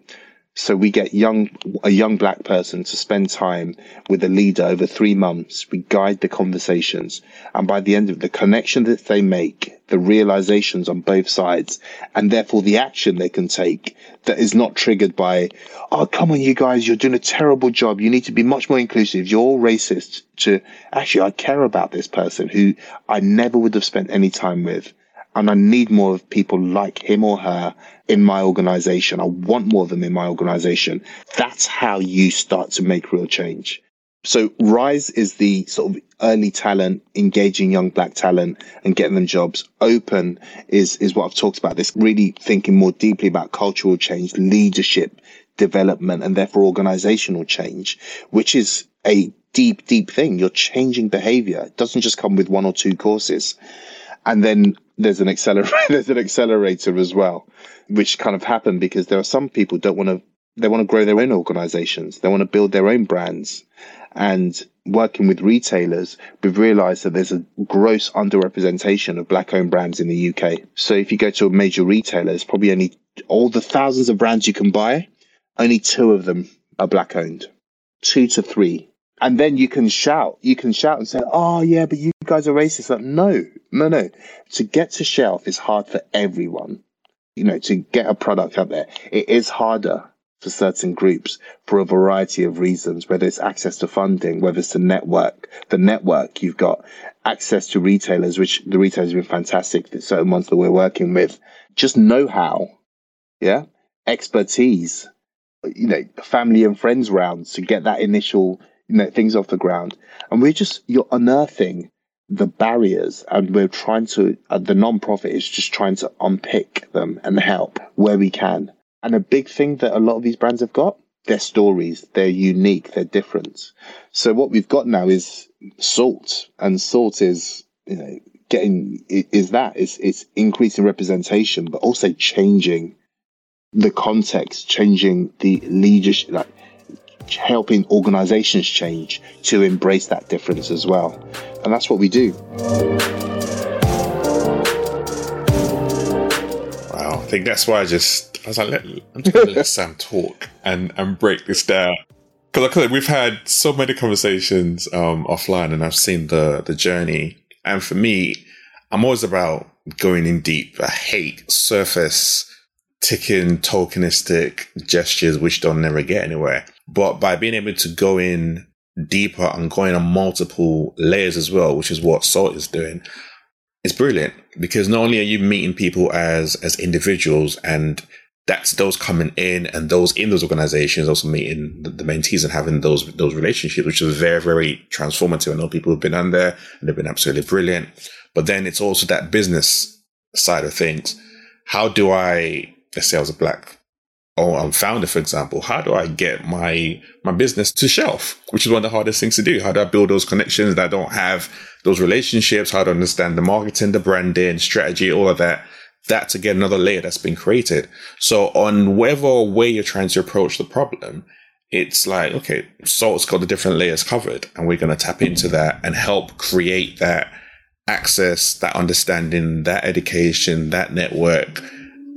Speaker 1: So we get young a young black person to spend time with a leader over three months. We guide the conversations, and by the end of the connection that they make, the realizations on both sides, and therefore the action they can take that is not triggered by, oh come on, you guys, you're doing a terrible job. You need to be much more inclusive. You're all racist. To actually, I care about this person who I never would have spent any time with and I need more of people like him or her in my organization. I want more of them in my organization. That's how you start to make real change. So Rise is the sort of early talent, engaging young black talent and getting them jobs. Open is, is what I've talked about. This really thinking more deeply about cultural change, leadership, development, and therefore organizational change, which is a deep, deep thing. You're changing behavior. It doesn't just come with one or two courses. And then there's an accelerator, there's an accelerator as well, which kind of happened because there are some people don't want to, they want to grow their own organizations. They want to build their own brands and working with retailers, we've realized that there's a gross underrepresentation of black owned brands in the UK. So if you go to a major retailer, there's probably only all the thousands of brands you can buy, only two of them are black owned, two to three and then you can shout, you can shout and say, "Oh yeah, but you guys are racist." Like, no, no, no. To get to shelf is hard for everyone. You know, to get a product out there, it is harder for certain groups for a variety of reasons, whether it's access to funding, whether it's the network, the network you've got, access to retailers, which the retailers have been fantastic, the certain ones that we're working with, just know how, yeah, expertise, you know, family and friends rounds to get that initial you know, things off the ground. And we're just, you're unearthing the barriers and we're trying to, uh, the non-profit is just trying to unpick them and help where we can. And a big thing that a lot of these brands have got, their stories, they're unique, they're different. So what we've got now is Psalt and Psalt is, you know, getting, is that, it's, it's increasing representation, but also changing the context, changing the leadership, like helping organizations change to embrace that difference as well. And that's what we do.
Speaker 2: Wow. I think that's why I just, I was like, let, I'm just going to let Sam talk and, and break this down. Because we've had so many conversations um, offline and I've seen the, the journey. And for me, I'm always about going in deep. I hate surface ticking tokenistic gestures which don't never get anywhere. But by being able to go in deeper and going on multiple layers as well, which is what Psalt is doing, it's brilliant because not only are you meeting people as as individuals and that's those coming in and those in those organizations also meeting the, the mentees and having those those relationships, which is very, very transformative. I know people have been on there and they've been absolutely brilliant. But then it's also that business side of things. How do I, let's say I was a black or I'm um, founder, for example, how do I get my my business to shelf? Which is one of the hardest things to do. How do I build those connections that don't have those relationships? How to understand the marketing, the branding, strategy, all of that. That's again another layer that's been created. So on whatever way you're trying to approach the problem, it's like, okay, Psalt's got the different layers covered, and we're going to tap into that and help create that access, that understanding, that education, that network,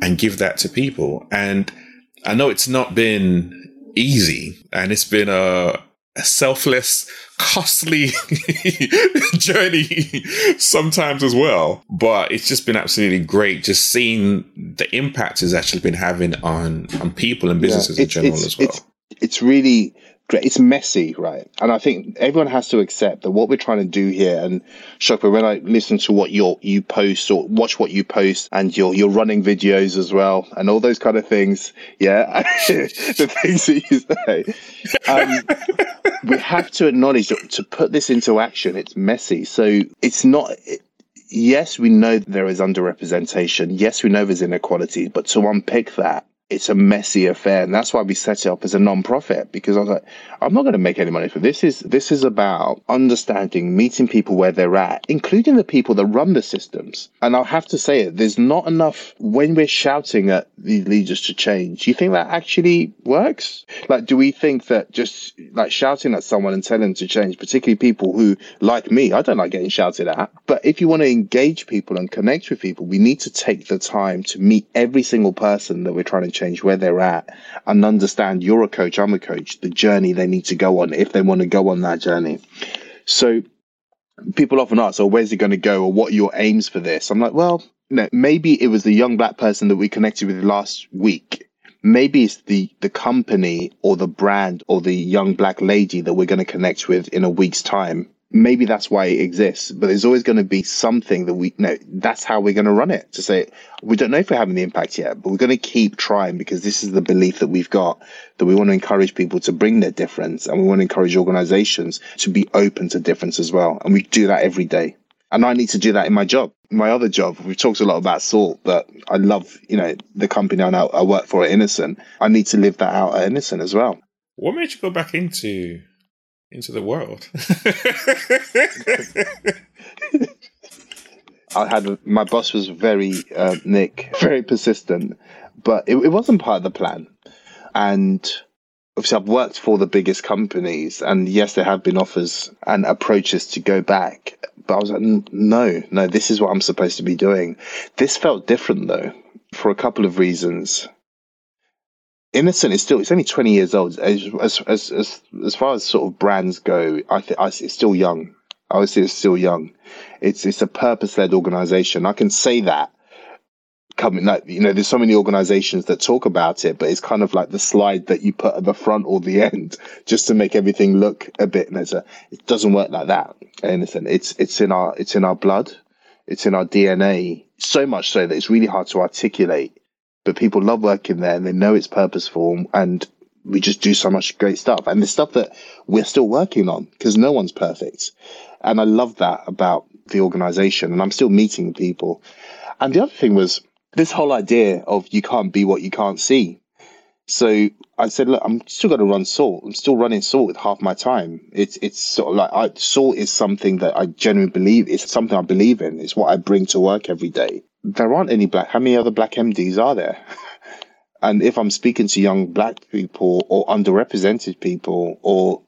Speaker 2: and give that to people. And I know it's not been easy and it's been a, a selfless, costly journey sometimes as well. But it's just been absolutely great just seeing the impact it's actually been having on, on people and businesses yeah, in general as well.
Speaker 1: It's, it's really. It's messy, right? And I think everyone has to accept that what we're trying to do here. And Shopper, when I listen to what you you post or watch what you post, and your your running videos as well, and all those kind of things, yeah, the things that you say, um, we have to acknowledge that to put this into action, it's messy. So it's not. It, yes, we know there is underrepresentation. Yes, we know there's inequality, but to unpick that it's a messy affair, and that's why we set it up as a non-profit. Because I was like, I'm not going to make any money for this. Is this is about understanding, meeting people where they're at, including the people that run the systems. And I'll have to say it. There's not enough when we're shouting at these leaders to change. Do you think that actually works? Like, do we think that just like shouting at someone and telling them to change, particularly people who like me, I don't like getting shouted at. But if you want to engage people and connect with people, we need to take the time to meet every single person that we're trying to change where they're at and understand you're a coach, I'm a coach, the journey they need to go on if they want to go on that journey. So people often ask, oh, where's it going to go? Or what are your aims for this? I'm like, well, no, maybe it was the young black person that we connected with last week. Maybe it's the, the company or the brand or the young black lady that we're going to connect with in a week's time maybe that's why it exists, but there's always going to be something that we know that's how we're going to run it to say, we don't know if we're having the impact yet, but we're going to keep trying because this is the belief that we've got that we want to encourage people to bring their difference and we want to encourage organizations to be open to difference as well. And we do that every day. And I need to do that in my job. My other job, we've talked a lot about Psalt, but I love, you know, the company I I work for at Innocent. I need to live that out at Innocent as well.
Speaker 2: What made you go back into into the world.
Speaker 1: I had my boss was very uh, Nick, very persistent, but it, it wasn't part of the plan. And obviously, I've worked for the biggest companies, and yes, there have been offers and approaches to go back. But I was like, no, no, this is what I'm supposed to be doing. This felt different though, for a couple of reasons. Innocent is still it's only 20 years old. As as as as, far as sort of brands go I think it's still young. I would say it's still young. It's it's a purpose-led organization. I can say that coming like you know there's so many organizations that talk about it but it's kind of like the slide that you put at the front or the end just to make everything look a bit a, it doesn't work like that Innocent. It's it's in our it's in our blood. It's in our DNA so much so that it's really hard to articulate but people love working there and they know it's purposeful and we just do so much great stuff and the stuff that we're still working on because no one's perfect and i love that about the organization and i'm still meeting people and the other thing was this whole idea of you can't be what you can't see so I said, look, I'm still going to run Psalt. I'm still running Psalt with half my time. It's it's sort of like I, Psalt is something that I genuinely believe. It's something I believe in. It's what I bring to work every day there aren't any black. How many other black MDs are there? and if I'm speaking to young black people or underrepresented people, or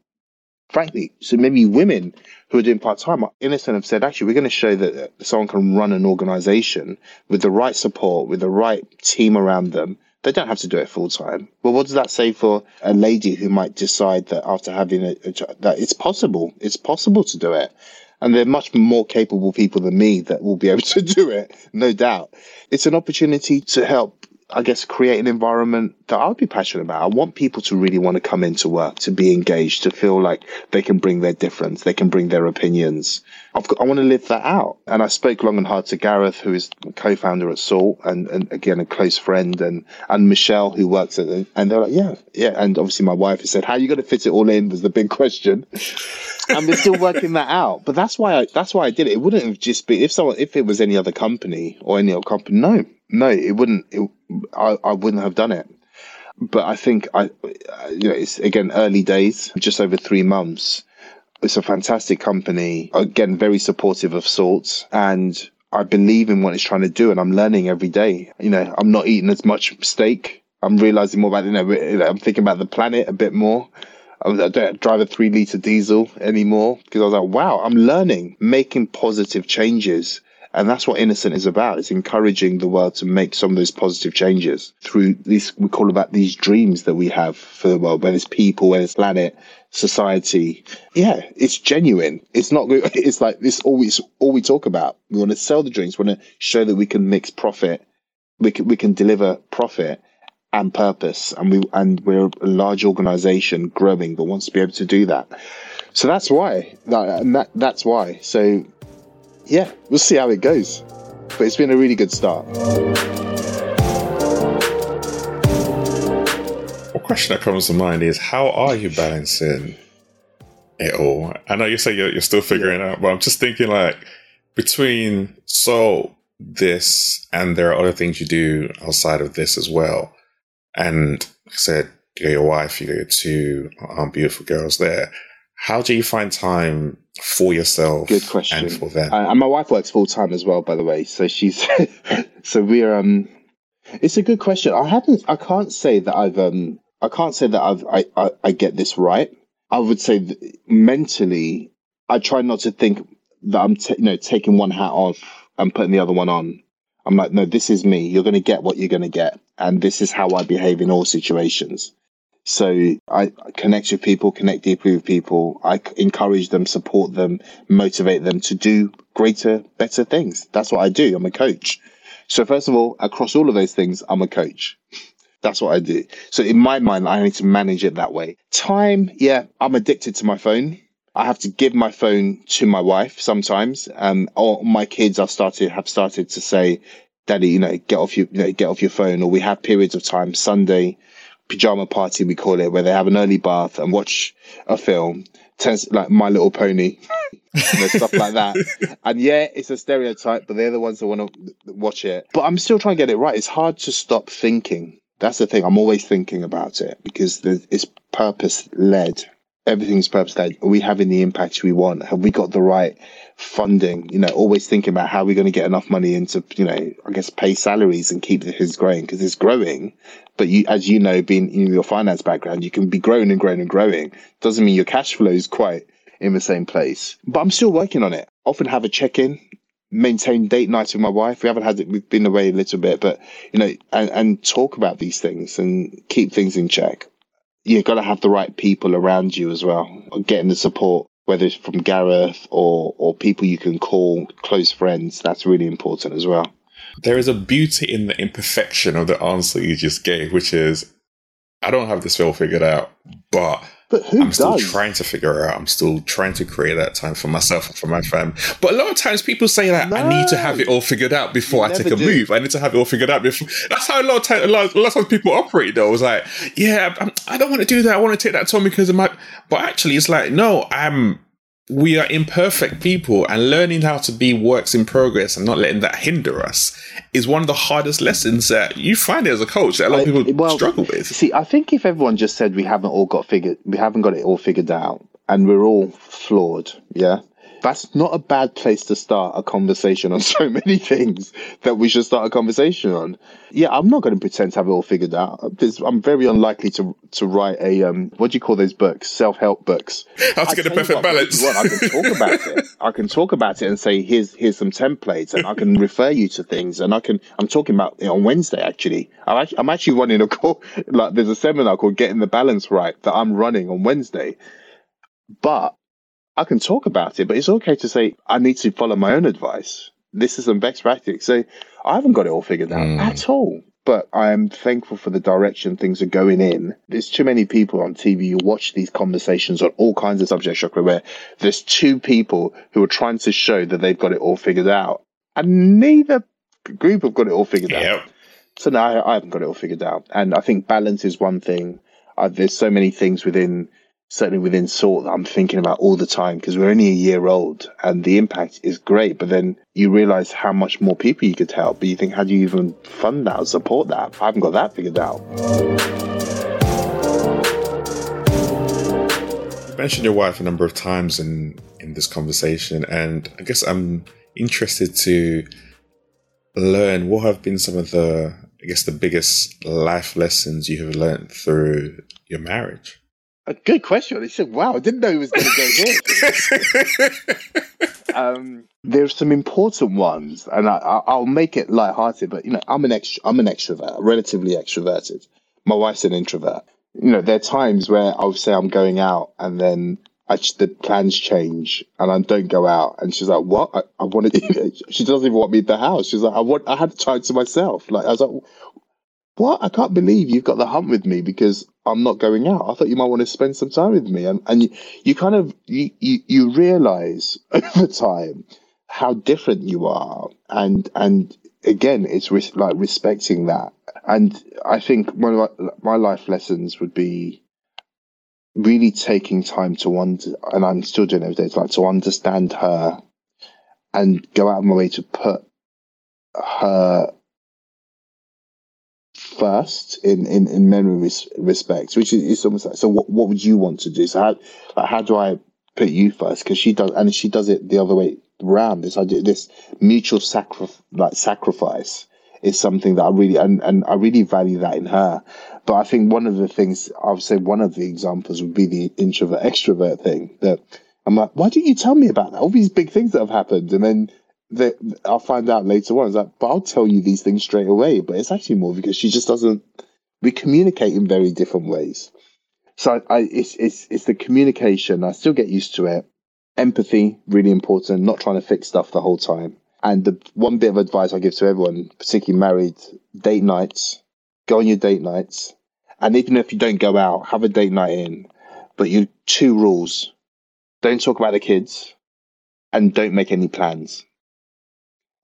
Speaker 1: frankly, so maybe women who are doing part time, are Innocent have said, actually, we're going to show that uh, someone can run an organization with the right support, with the right team around them. They don't have to do it full time. Well, what does that say for a lady who might decide that after having a, a that it's possible? It's possible to do it and they're much more capable people than me that will be able to do it, no doubt. It's an opportunity to help I guess, create an environment that I would be passionate about. I want people to really want to come into work, to be engaged, to feel like they can bring their difference, they can bring their opinions. I've got, I want to live that out. And I spoke long and hard to Gareth, who is co-founder at Psalt, and, and again a close friend, and and Michelle, who works at and they're like, yeah, yeah. And obviously my wife has said, how are you going to fit it all in? Was the big question. and we're still working that out. But that's why I that's why I did it. It wouldn't have just been if someone if it was any other company or any other company. No, no, it wouldn't. It, I, I wouldn't have done it. But I think I, you know, it's again early days, just over three months. It's a fantastic company. Again, very supportive of Psalts, and I believe in what it's trying to do, and I'm learning every day. You know, I'm not eating as much steak. I'm realizing more about you know. I'm thinking about the planet a bit more. I don't drive a three liter diesel anymore because I was like, wow, I'm learning, making positive changes and that's what Innocent is about. It's encouraging the world to make some of those positive changes through these, we call about these dreams that we have for the world, whether it's people, whether it's planet, society. Yeah, it's genuine. It's not, it's like this always, all we talk about. We want to sell the dreams. We want to show that we can mix profit. We can, we can deliver profit and purpose. And we, and we're a large organization growing, but wants to be able to do that. So that's why, that, and that, that's why. So yeah, we'll see how it goes. But it's been a really good start.
Speaker 2: One question that comes to mind is how are you balancing it all? I know you say you're, you're still figuring yeah. out, but I'm just thinking like between so this and there are other things you do outside of this as well. and like I said, you got your wife, you got your two um, beautiful girls there. How do you find time for yourself?
Speaker 1: Good question.
Speaker 2: And for them.
Speaker 1: Uh, and my wife works full time as well, by the way. So she's so we're um. It's a good question. I haven't. I can't say that I've um. I can't say that I've I I, I get this right. I would say mentally, I try not to think that I'm t- you know taking one hat off and putting the other one on. I'm like, no, this is me. You're going to get what you're going to get, and this is how I behave in all situations. So I connect with people, connect deeply with people. I encourage them, support them, motivate them to do greater, better things. That's what I do. I'm a coach. So first of all, across all of those things, I'm a coach. That's what I do. So in my mind, I need to manage it that way. Time, yeah, I'm addicted to my phone. I have to give my phone to my wife sometimes. Um, or my kids are started have started to say, "Daddy, you know, get off your you know, get off your phone." Or we have periods of time. Sunday pajama party we call it, where they have an early bath and watch a film. Tends like My Little Pony, you know, stuff like that. And yeah, it's a stereotype, but they're the ones that want to watch it. But I'm still trying to get it right. It's hard to stop thinking. That's the thing. I'm always thinking about it because it's purpose led everything's purpose led. Are we having the impact we want? Have we got the right funding? You know, always thinking about how we're going to get enough money into, you know, I guess pay salaries and keep this growing because it's growing. But you, as you know, being in your finance background, you can be growing and growing and growing. Doesn't mean your cash flow is quite in the same place. But I'm still working on it. Often have a check in, maintain date nights with my wife. We haven't had it. We've been away a little bit, but you know, and, and talk about these things and keep things in check you've got to have the right people around you as well. Getting the support, whether it's from Gareth or or people you can call close friends, that's really important as well.
Speaker 2: There is a beauty in the imperfection of the answer you just gave, which is, I don't have this all figured out, but
Speaker 1: but who
Speaker 2: I'm still trying to figure out. I'm still trying to create that time for myself and for my family. But a lot of times people say that no. I need to have it all figured out before I take a do. move. I need to have it all figured out before. That's how a lot of time, a lot, a lot of people operate. Though, it's like, yeah, I'm, I do not want to do that. I want to take that time because of my. But actually, it's like, no, I'm we are imperfect people and learning how to be works in progress and not letting that hinder us is one of the hardest lessons that you find as a coach that a lot of people well, struggle with.
Speaker 1: See, I think if everyone just said we haven't all got figured, we haven't got it all figured out and we're all flawed, yeah, that's not a bad place to start a conversation on so many things that we should start a conversation on. Yeah, I'm not going to pretend to have it all figured out. I'm very unlikely to to write a um, what do you call those books? Self help books.
Speaker 2: How to I get a perfect balance.
Speaker 1: What, I can talk about it. I can talk about it and say here's here's some templates, and I can refer you to things, and I can. I'm talking about it on Wednesday actually. I'm actually, I'm actually running a call. Like there's a seminar called Getting the Balance Right that I'm running on Wednesday. But I can talk about it, but it's okay to say I need to follow my own advice. This is some best practice. So I haven't got it all figured out mm. at all. But I am thankful for the direction things are going in. There's too many people on TV who watch these conversations on all kinds of subjects, where there's two people who are trying to show that they've got it all figured out. And neither group have got it all figured yep. out. So now I, I, haven't got it all figured out. And I think balance is one thing. Uh, there's so many things within certainly within Psalt that I'm thinking about all the time because we're only a year old and the impact is great. But then you realize how much more people you could help. But you think, how do you even fund that or support that? I haven't got that figured out.
Speaker 2: You mentioned your wife a number of times in, in this conversation, and I guess I'm interested to learn what have been some of the, I guess, the biggest life lessons you have learned through your marriage.
Speaker 1: A good question. He said, "Wow, I didn't know he was going to go here." um, there's some important ones, and I, will make it light-hearted. But you know, I'm an ext- I'm an extrovert, relatively extroverted. My wife's an introvert. You know, there are times where I'll say I'm going out, and then I, the plans change, and I don't go out. And she's like, "What? I, I wanted." she doesn't even want me in the house. She's like, "I want. I had time to myself." Like I was like, what? I can't believe you've got the hump with me because I'm not going out. I thought you might want to spend some time with me. And, and you, you kind of, you, you, you realize over time how different you are. And, and again, it's like respecting that. And I think one of my, life lessons would be really taking time to under, and I'm still doing those days, like to understand her and go out of my way to put her first in in, in many res- respects, which is, almost like so. What what would you want to do? So how like, how do I put you first? Because she does, and she does it the other way around. This idea, this mutual sacri- like sacrifice is something that I really and, and I really value that in her. But I think one of the things I would say one of the examples would be the introvert extrovert thing that I'm like, why didn't you tell me about that? All these big things that have happened, and then the, I'll find out later on. It's like, but I'll tell you these things straight away. But it's actually more because she just doesn't. We communicate in very different ways. So I, I it's it's it's the communication. I still get used to it. Empathy really important. Not trying to fix stuff the whole time. And the one bit of advice I give to everyone, particularly married, date nights. Go on your date nights, and even if you don't go out, have a date night in. But you two rules: don't talk about the kids, and don't make any plans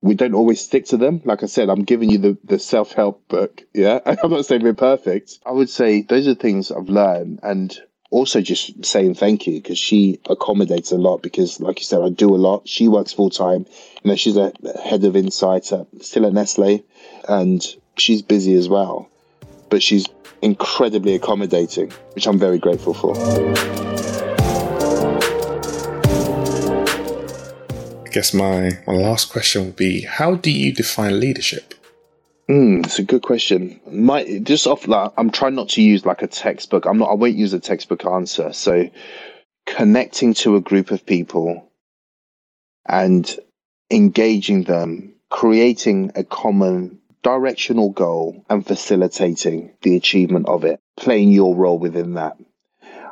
Speaker 1: we don't always stick to them. Like I said, I'm giving you the, the self help book. Yeah. I'm not saying we're perfect. I would say those are things I've learned and also just saying thank you because she accommodates a lot because like you said, I do a lot. She works full time. You know, she's a head of insight at, still at Nestle and she's busy as well, but she's incredibly accommodating, which I'm very grateful for.
Speaker 2: Guess my, my last question would be how do you define leadership?
Speaker 1: Mm, it's a good question. My just off like I'm trying not to use like a textbook. I'm not. I won't use a textbook answer. So connecting to a group of people and engaging them, creating a common directional goal and facilitating the achievement of it, playing your role within that.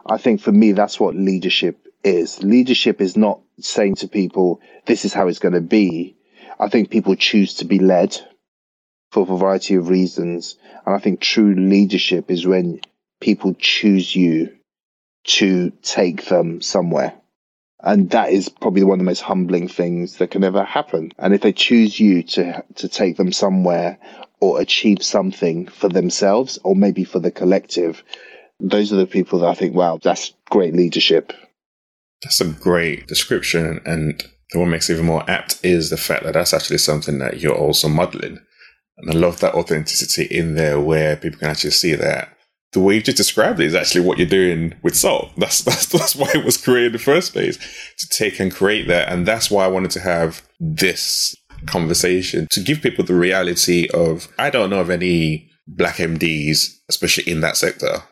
Speaker 1: I think for me, that's what leadership is. Leadership is not saying to people, this is how it's going to be. I think people choose to be led for a variety of reasons. And I think true leadership is when people choose you to take them somewhere. And that is probably one of the most humbling things that can ever happen. And if they choose you to, to take them somewhere or achieve something for themselves or maybe for the collective, those are the people that I think, wow, that's great leadership.
Speaker 2: That's a great description. And what makes it even more apt is the fact that that's actually something that you're also modeling. And I love that authenticity in there where people can actually see that the way you just described it is actually what you're doing with Psalt. That's, that's, that's why it was created in the first place to take and create that. And that's why I wanted to have this conversation to give people the reality of, I don't know of any black MDs, especially in that sector,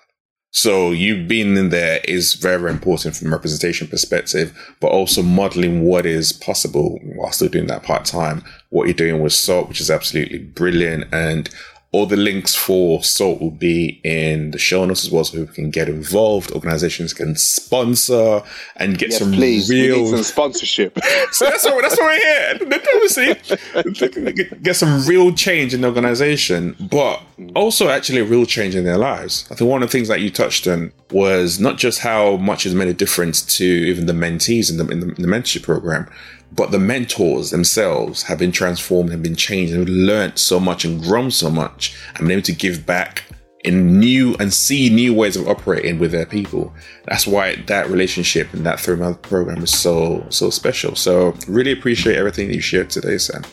Speaker 2: so you being in there is very, important from a representation perspective, but also modeling what is possible while still doing that part time. What you're doing with PSALT, which is absolutely brilliant. And all the links for PSALT will be in the show notes as well, so people can get involved. Organizations can sponsor and get yes, some please. real
Speaker 1: some sponsorship.
Speaker 2: so that's what that's why we're here. Obviously, get some real change in the organization, but also actually a real change in their lives. I think one of the things that you touched on was not just how much has made a difference to even the mentees in the, in the, in the mentorship program, but the mentors themselves have been transformed and been changed and learned so much and grown so much and been able to give back in new and see new ways of operating with their people. That's why that relationship and that three month program is so so special. So really appreciate everything that you shared today, Sam.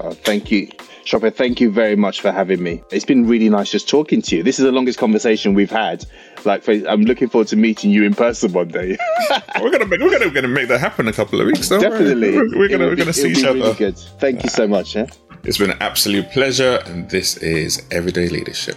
Speaker 1: Uh, thank you. Shopper, thank you very much for having me. It's been really nice just talking to you. This is the longest conversation we've had. Like, I'm looking forward to meeting you in person one day.
Speaker 2: we're gonna make, we're gonna, we're gonna make that happen in a couple of weeks.
Speaker 1: Definitely,
Speaker 2: we're, we're gonna we're gonna see each
Speaker 1: really
Speaker 2: other.
Speaker 1: Good. Thank you so much. Yeah?
Speaker 2: It's been an absolute pleasure, and this is Everyday Leadership.